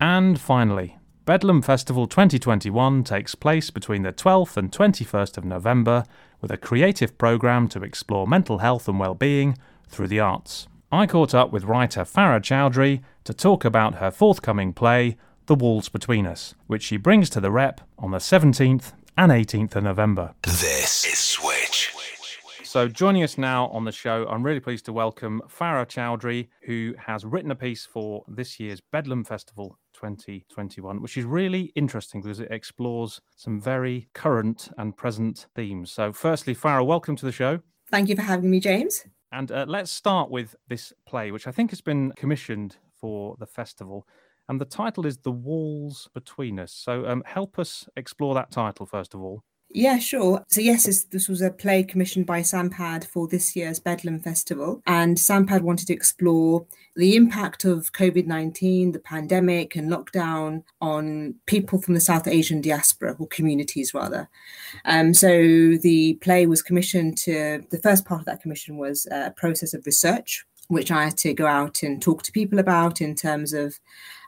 And finally, Bedlam Festival 2021 takes place between the 12th and 21st of November with a creative programme to explore mental health and well-being through the arts. I caught up with writer Farrah Chaudry to talk about her forthcoming play, The Walls Between Us, which she brings to the rep on the 17th and 18th of November. This is Switch. So, joining us now on the show, I'm really pleased to welcome Farrah Chaudry, who has written a piece for this year's Bedlam Festival 2021, which is really interesting because it explores some very current and present themes. So, firstly, Farrah, welcome to the show. Thank you for having me, James. And uh, let's start with this play, which I think has been commissioned for the festival. And the title is The Walls Between Us. So, um, help us explore that title, first of all. Yeah, sure. So, yes, this, this, was a play commissioned by Sampad for this year's Bedlam Festival. And Sampad wanted to explore the impact of COVID 19, the pandemic, and lockdown on people from the South Asian diaspora, or communities rather. Um, so, the play was commissioned to the first part of that commission was a process of research which I had to go out and talk to people about in terms of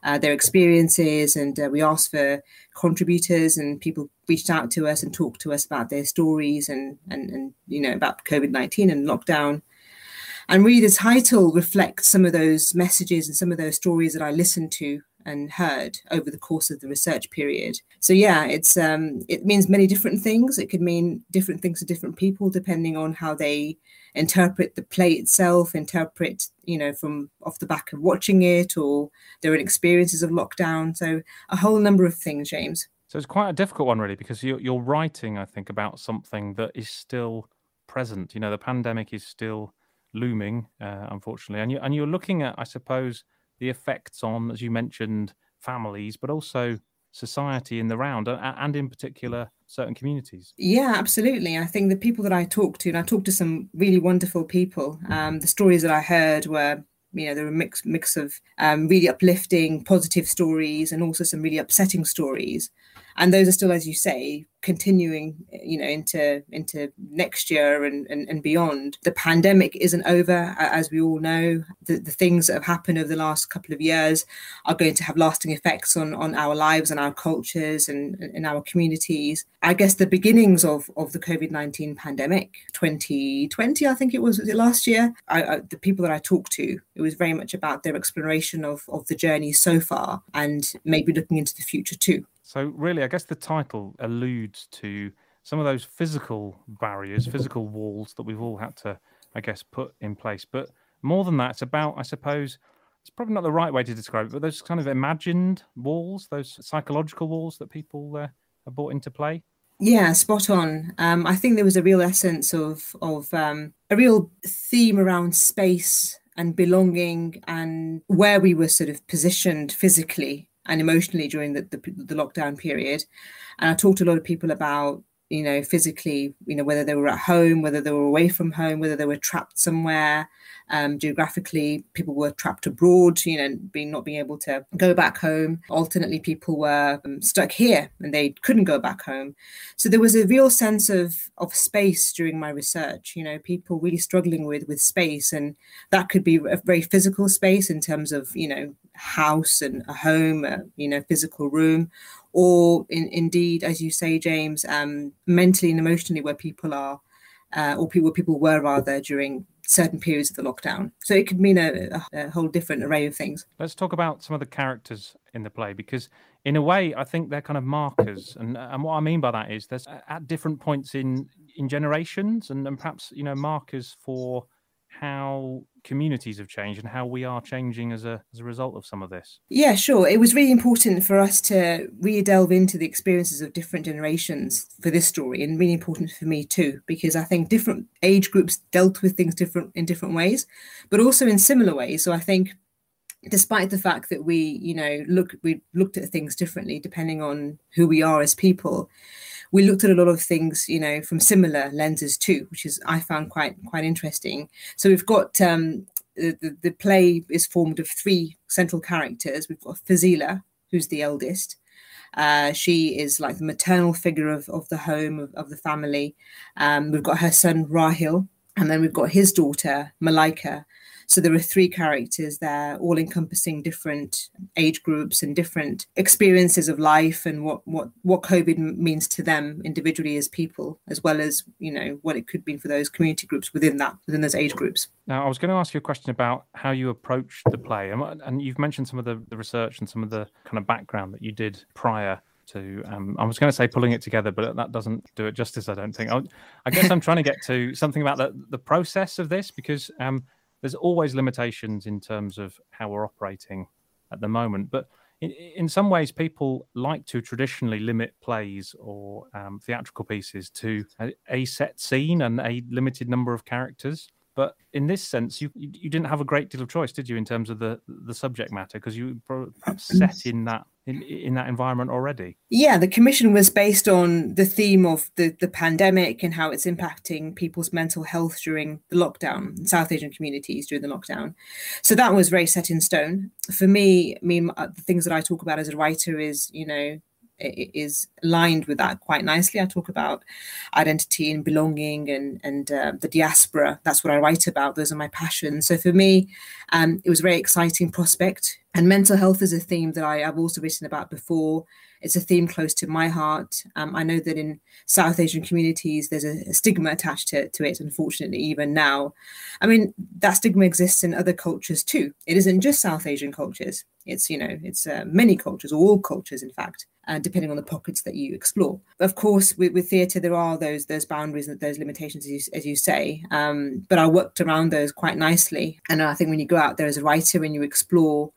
uh, their experiences. And uh, we asked for contributors, and people reached out to us and talked to us about their stories and and, and you know about COVID nineteen and lockdown. And really, the title reflects some of those messages and some of those stories that I listened to and heard over the course of the research period. So yeah, it's um, it means many different things. It could mean different things to different people depending on how they interpret the play itself, interpret you know from off the back of watching it or their own experiences of lockdown. So a whole number of things, James. So it's quite a difficult one, really, because you're, you're writing, I think, about something that is still present. You know, the pandemic is still looming, uh, unfortunately, and you and you're looking at, I suppose, the effects on, as you mentioned, families, but also society in the round and in particular certain communities yeah absolutely i think the people that i talked to and i talked to some really wonderful people um, the stories that i heard were you know there were a mix mix of um, really uplifting positive stories and also some really upsetting stories. And those are still as you say continuing you know into into next year and, and, and beyond. The pandemic isn't over as we all know. The, the things that have happened over the last couple of years are going to have lasting effects on on our lives and our cultures and in our communities. I guess the beginnings of of the covid-19 pandemic 2020 i think it was, was it last year? I, I, the people that i talked to it was very much about their exploration of of the journey so far and maybe looking into the future too so, really, I guess the title alludes to some of those physical barriers, physical walls that we've all had to, I guess, put in place. But more than that, it's about, I suppose, it's probably not the right way to describe it, but those kind of imagined walls, those psychological walls that people uh, are brought into play. Yeah, spot on. Um, I think there was a real essence of of um, a real theme around space and belonging and where we were sort of positioned physically and emotionally during the, the, the lockdown period. And I talked to a lot of people about you know physically you know whether they were at home whether they were away from home whether they were trapped somewhere um, geographically people were trapped abroad you know being not being able to go back home. Alternately people were um, stuck here and they couldn't go back home. So there was a real sense of of space during my research you know people really struggling with with space and that could be a very physical space in terms of you know house and a home a, you know physical room or in, indeed as you say james um, mentally and emotionally where people are uh, or people people were rather during certain periods of the lockdown. So it could mean a, a, whole different array of things. Let's talk about some of the characters in the play because, in a way, I think they're kind of markers. And and what I mean by that is there's at different points in in generations and, and perhaps you know markers for how communities have changed and how we are changing as a as a result of some of this. Yeah sure. It was really important for us to really delve into the experiences of different generations for this story and really important for me too because i think different age groups dealt with things different in different ways but also in similar ways. So i think despite the fact that we you know look we looked at things differently depending on who we are as people we looked at a lot of things, you know, from similar lenses too, which is I found quite quite interesting. So we've got um, the, the play is formed of three central characters. We've got Fazila, who's the eldest. Uh, she is like the maternal figure of, of the home, of, of the family. Um, we've got her son, Rahil, and then we've got his daughter, Malika. So there are three characters there, all encompassing different age groups and different experiences of life and what what what COVID means to them individually as people, as well as you know what it could mean for those community groups within that within those age groups. Now, I was going to ask you a question about how you approached the play, and you've mentioned some of the, the research and some of the kind of background that you did prior to um, I was going to say pulling it together, but that doesn't do it justice. I don't think. I, I guess I'm trying to get to something about the, the process of this because um, there's always limitations in terms of how we're operating at the moment. But in, in some ways, people like to traditionally limit plays or um, theatrical pieces to a, a set scene and a limited number of characters. But in this sense, you you didn't have a great deal of choice, did you, in terms of the the subject matter, because you perhaps set in that in, in that environment already? Yeah, the commission was based on the theme of the, the pandemic and how it's impacting people's mental health during the lockdown, South Asian communities during the lockdown. So that was very set in stone. For me, I mean, uh, the things that I talk about as a writer is, you know, is aligned with that quite nicely. I talk about identity and belonging and and uh, the diaspora. That's what I write about. Those are my passions. So for me, um, it was a very exciting prospect. And mental health is a theme that I, have also written about before. It's a theme close to my heart. Um, I know that in South Asian communities, there's a, a stigma attached to, to it, unfortunately, even now. I mean, that stigma exists in other cultures too. It isn't just South Asian cultures. It's, you know, it's uh, many cultures, or all cultures, in fact, uh, depending on the pockets that you explore. Of course, with, with theatre, there are those those boundaries and those limitations, as you, as you say. Um, but I worked around those quite nicely. And I think when you go out there as a writer and you explore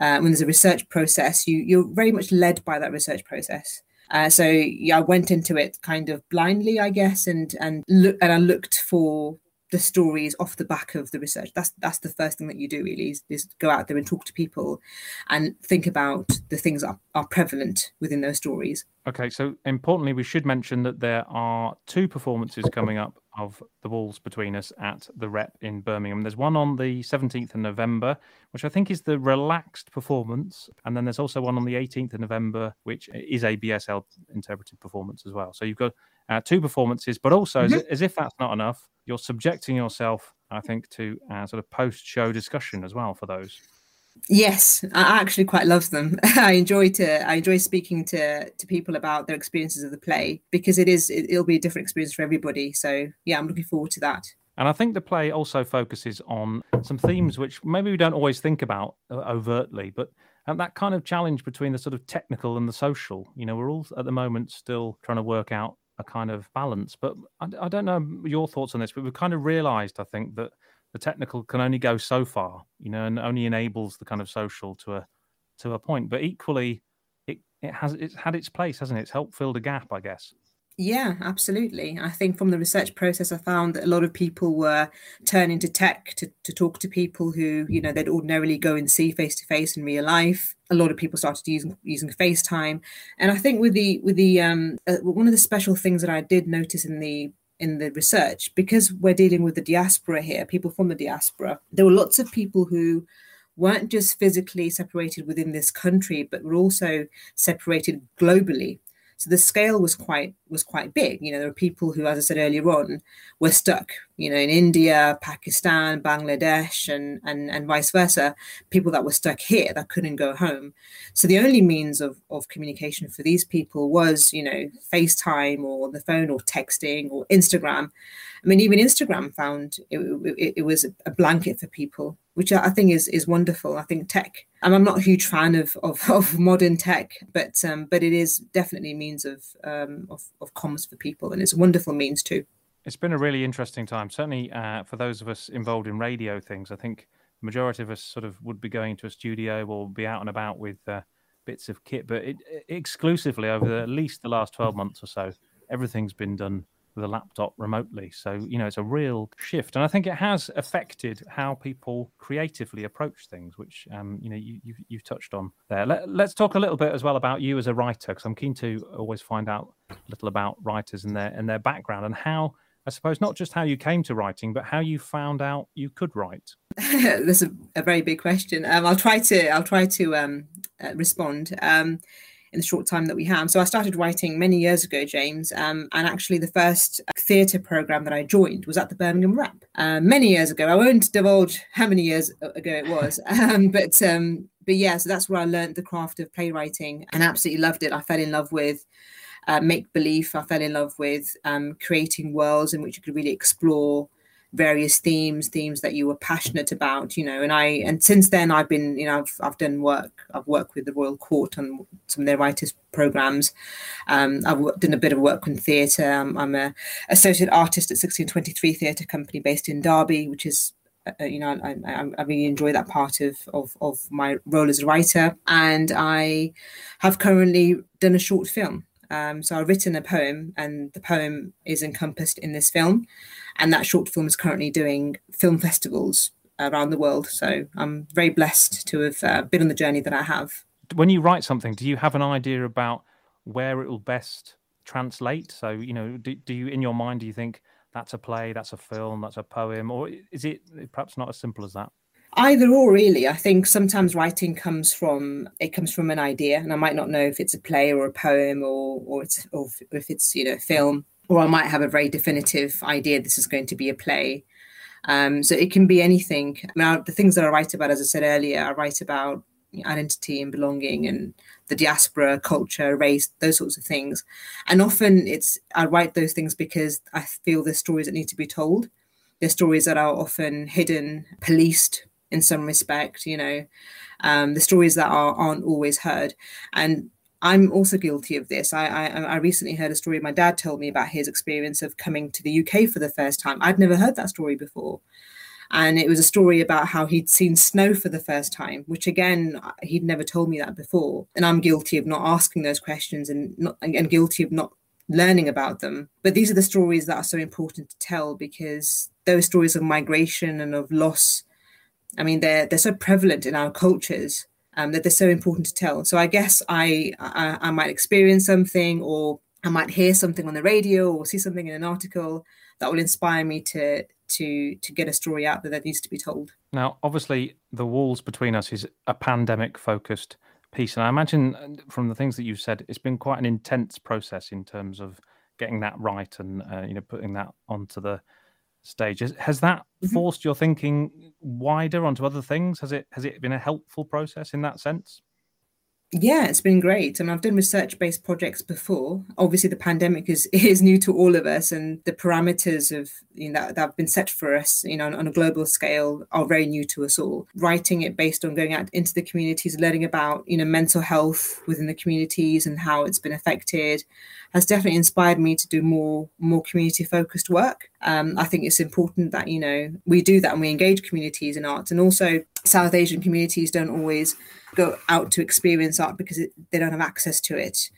uh, when there's a research process, you you're very much led by that research process. Uh, so yeah, I went into it kind of blindly, I guess, and and look and I looked for the stories off the back of the research. That's that's the first thing that you do really is, is go out there and talk to people and think about the things that are, are prevalent within those stories. Okay, so importantly, we should mention that there are two performances coming up of The Walls Between Us at the Rep in Birmingham. There's one on the 17th of November, which I think is the relaxed performance. And then there's also one on the 18th of November, which is a BSL interpreted performance as well. So you've got uh, two performances, but also, mm-hmm. as, as, if that's not enough, you're subjecting yourself, I think, to uh, sort of post show discussion as well for those. Yes, I actually quite love them. I enjoy to I enjoy speaking to to people about their experiences of the play because it is it, will be a different experience for everybody. So yeah, I'm looking forward to that. And I think the play also focuses on some themes which maybe we don't always think about uh, overtly, but and that kind of challenge between the sort of technical and the social. You know, we're all at the moment still trying to work out a kind of balance. But I, I don't know your thoughts on this, but we've kind of realised, I think, that the technical can only go so far, you know, and only enables the kind of social to a to a point. But equally, it it has it's had its place, hasn't it? It's helped fill the gap, I guess. Yeah, absolutely. I think from the research process, I found that a lot of people were turning to tech to, to talk to people who, you know, they'd ordinarily go and see face to face in real life. A lot of people started using using FaceTime, and I think with the with the um, uh, one of the special things that I did notice in the in the research because we're dealing with the diaspora here, people from the diaspora. There were lots of people who weren't just physically separated within this country, but were also separated globally. So the scale was quite was quite big. You know, there were people who, as I said earlier on, were stuck. You know, in India, Pakistan, Bangladesh, and and and vice versa. People that were stuck here that couldn't go home. So the only means of of communication for these people was, you know, FaceTime or the phone or texting or Instagram. I mean, even Instagram found it, it, it was a blanket for people, which I think is is wonderful. I think tech. And I'm not a huge fan of of, of modern tech, but um, but it is definitely a means of, um, of of comms for people, and it's a wonderful means too. It's been a really interesting time, certainly uh, for those of us involved in radio things. I think the majority of us sort of would be going to a studio or be out and about with uh, bits of kit, but it, exclusively over the, at least the last 12 months or so, everything's been done a laptop remotely. So, you know, it's a real shift. And I think it has affected how people creatively approach things, which, um, you know, you, you, you've touched on there. Let, us talk a little bit as well about you as a writer, because I'm keen to always find out a little about writers and their, and their background and how, I suppose, not just how you came to writing, but how you found out you could write. That's a, a, very big question. Um, I'll try to, I'll try to um, uh, respond. Um, in the short time that we have. So I started writing many years ago, James, um, and actually the first theatre program that I joined was at the Birmingham Rep uh, many years ago. I won't divulge how many years ago it was, um, but um, but yeah, so that's where I learned the craft of playwriting and absolutely loved it. I fell in love with uh, make believe. I fell in love with um, creating worlds in which you could really explore various themes themes that you were passionate about you know and i and since then i've been you know i've, I've done work i've worked with the royal court on some of their writers programs. Um, i've done a bit of work in theatre. I'm a associate artist at 1623 theatre company based in derby which is uh, you know I, I, I, really enjoy that part of, of of my role as a writer. And i have currently done a short film. Um, so I've written a poem, and the poem is encompassed in this film. And that short film is currently doing film festivals around the world. So I'm very blessed to have uh, been on the journey that I have. When you write something, do you have an idea about where it will best translate? So, you know, do, do you, in your mind, do you think that's a play, that's a film, that's a poem, or is it perhaps not as simple as that? either or really i think sometimes writing comes from it comes from an idea and i might not know if it's a play or a poem or or it's or if it's you know film or i might have a very definitive idea this is going to be a play. Um, so it can be anything. Now the things that i write about as i said earlier i write about identity and belonging and the diaspora culture race those sorts of things. And often it's i write those things because i feel there's stories that need to be told. There's stories that are often hidden policed in some respect you know um, the stories that are aren't always heard. And I'm also guilty of this. I, I, I recently heard a story my dad told me about his experience of coming to the UK for the first time. I'd never heard that story before, and it was a story about how he'd seen snow for the first time, which again he'd never told me that before. And I'm guilty of not asking those questions and not and guilty of not learning about them. But these are the stories that are so important to tell because those stories of migration and of loss I mean, they're they're so prevalent in our cultures um, that they're so important to tell. So I guess I, I I might experience something, or I might hear something on the radio, or see something in an article that will inspire me to to to get a story out there that needs to be told. Now, obviously, the walls between us is a pandemic focused piece, and I imagine uh, from the things that you've said, it's been quite an intense process in terms of getting that right and uh, you know putting that onto the stage. Has that mm-hmm. forced your thinking wider onto other things? Has it has it been a helpful process in that sense? Yeah, it's been great. I mean, I've done research based projects before. Obviously, the pandemic is is new to all of us, and the parameters of you know that, that have been set for us, you know, on, on, a global scale, are very new to us all. Writing it based on going out into the communities, learning about you know mental health within the communities and how it's been affected, has definitely inspired me to do more more community focused work. Um, I think it's important that you know we do that and we engage communities in arts, and also South Asian communities don't always go out to experience art because it, they don't have access to it.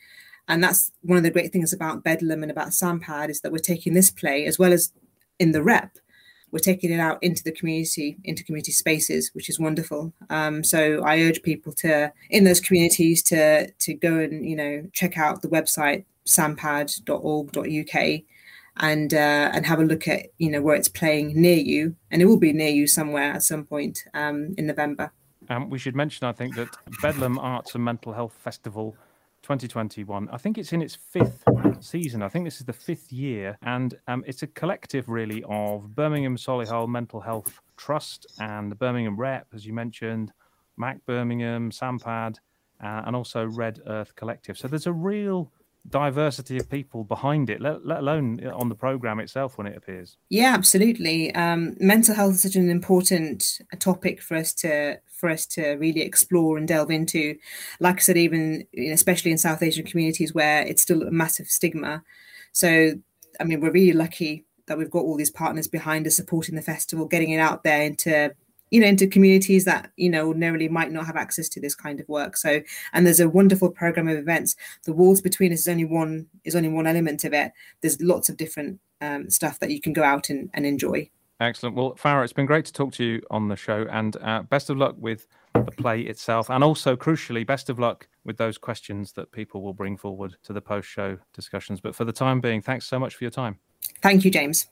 And that's one of the great things about Bedlam and about Sampad is that we're taking this play as well as in the rep, we're taking it out into the community, into community spaces, which is wonderful. Um, so I urge people to, in those communities, to to go and you know check out the website sampad.org.uk and uh, and have a look at you know where it's playing near you, and it will be near you somewhere at some point um, in November. Um, we should mention, I think, that Bedlam Arts and Mental Health Festival 2021. I think it's in its fifth season. I think this is the fifth year, and um, it's a collective really of Birmingham Solihull Mental Health Trust and the Birmingham Rep, as you mentioned, Mac Birmingham, Sampad, uh, and also Red Earth Collective. So there's a real diversity of people behind it, let, let alone on the program itself when it appears. Yeah, absolutely. Um, mental health is such an important topic for us to for us to really explore and delve into. Like I said, even especially in South Asian communities where it's still a massive stigma. So, I mean, we're really lucky that we've got all these partners behind us supporting the festival, getting it out there into you know into communities that you know ordinarily might not have access to this kind of work. So and there's a wonderful program of events. The walls between us is only one is only one element of it. There's lots of different um, stuff that you can go out and, and enjoy. Excellent. Well farrah it's been great to talk to you on the show and uh, best of luck with the play itself and also crucially best of luck with those questions that people will bring forward to the post show discussions. But for the time being thanks so much for your time. Thank you james